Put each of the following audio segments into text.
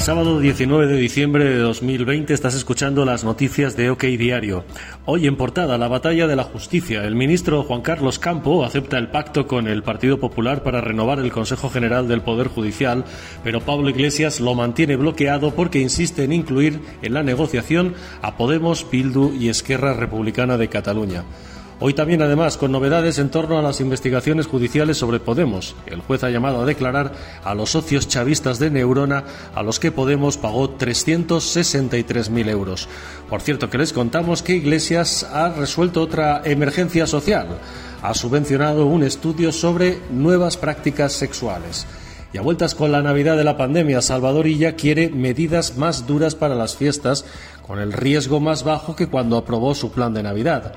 Sábado 19 de diciembre de 2020 estás escuchando las noticias de OK Diario. Hoy en portada, la batalla de la justicia. El ministro Juan Carlos Campo acepta el pacto con el Partido Popular para renovar el Consejo General del Poder Judicial, pero Pablo Iglesias lo mantiene bloqueado porque insiste en incluir en la negociación a Podemos, Bildu y Esquerra Republicana de Cataluña. Hoy también, además, con novedades en torno a las investigaciones judiciales sobre Podemos. El juez ha llamado a declarar a los socios chavistas de Neurona, a los que Podemos pagó 363.000 euros. Por cierto, que les contamos que Iglesias ha resuelto otra emergencia social. Ha subvencionado un estudio sobre nuevas prácticas sexuales. Y a vueltas con la Navidad de la pandemia, Salvador Illa quiere medidas más duras para las fiestas, con el riesgo más bajo que cuando aprobó su plan de Navidad.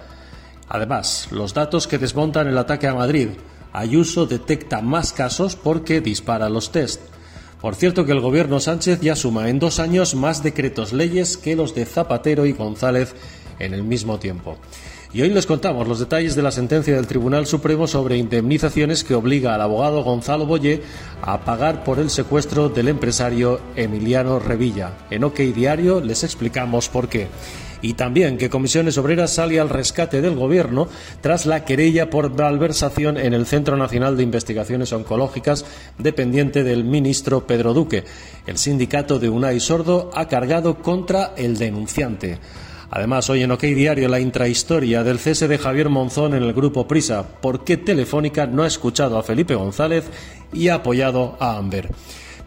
Además, los datos que desmontan el ataque a Madrid. Ayuso detecta más casos porque dispara los test. Por cierto que el gobierno Sánchez ya suma en dos años más decretos leyes que los de Zapatero y González en el mismo tiempo. Y hoy les contamos los detalles de la sentencia del Tribunal Supremo sobre indemnizaciones que obliga al abogado Gonzalo Boye a pagar por el secuestro del empresario Emiliano Revilla. En OK Diario les explicamos por qué y también que Comisiones Obreras sale al rescate del Gobierno tras la querella por malversación en el Centro Nacional de Investigaciones Oncológicas dependiente del ministro Pedro Duque. El sindicato de Unai Sordo ha cargado contra el denunciante. Además, hoy en OK Diario la intrahistoria del cese de Javier Monzón en el grupo Prisa, por qué Telefónica no ha escuchado a Felipe González y ha apoyado a Amber.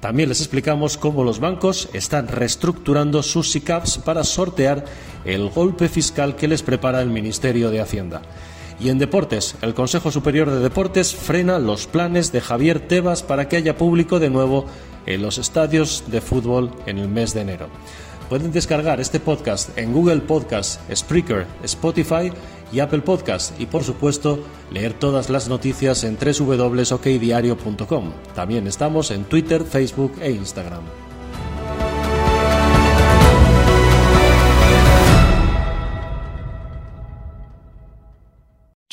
También les explicamos cómo los bancos están reestructurando sus SICAPs para sortear el golpe fiscal que les prepara el Ministerio de Hacienda. Y en deportes, el Consejo Superior de Deportes frena los planes de Javier Tebas para que haya público de nuevo en los estadios de fútbol en el mes de enero. Pueden descargar este podcast en Google Podcast, Spreaker, Spotify y Apple Podcast y por supuesto leer todas las noticias en www.okdiario.com. También estamos en Twitter, Facebook e Instagram.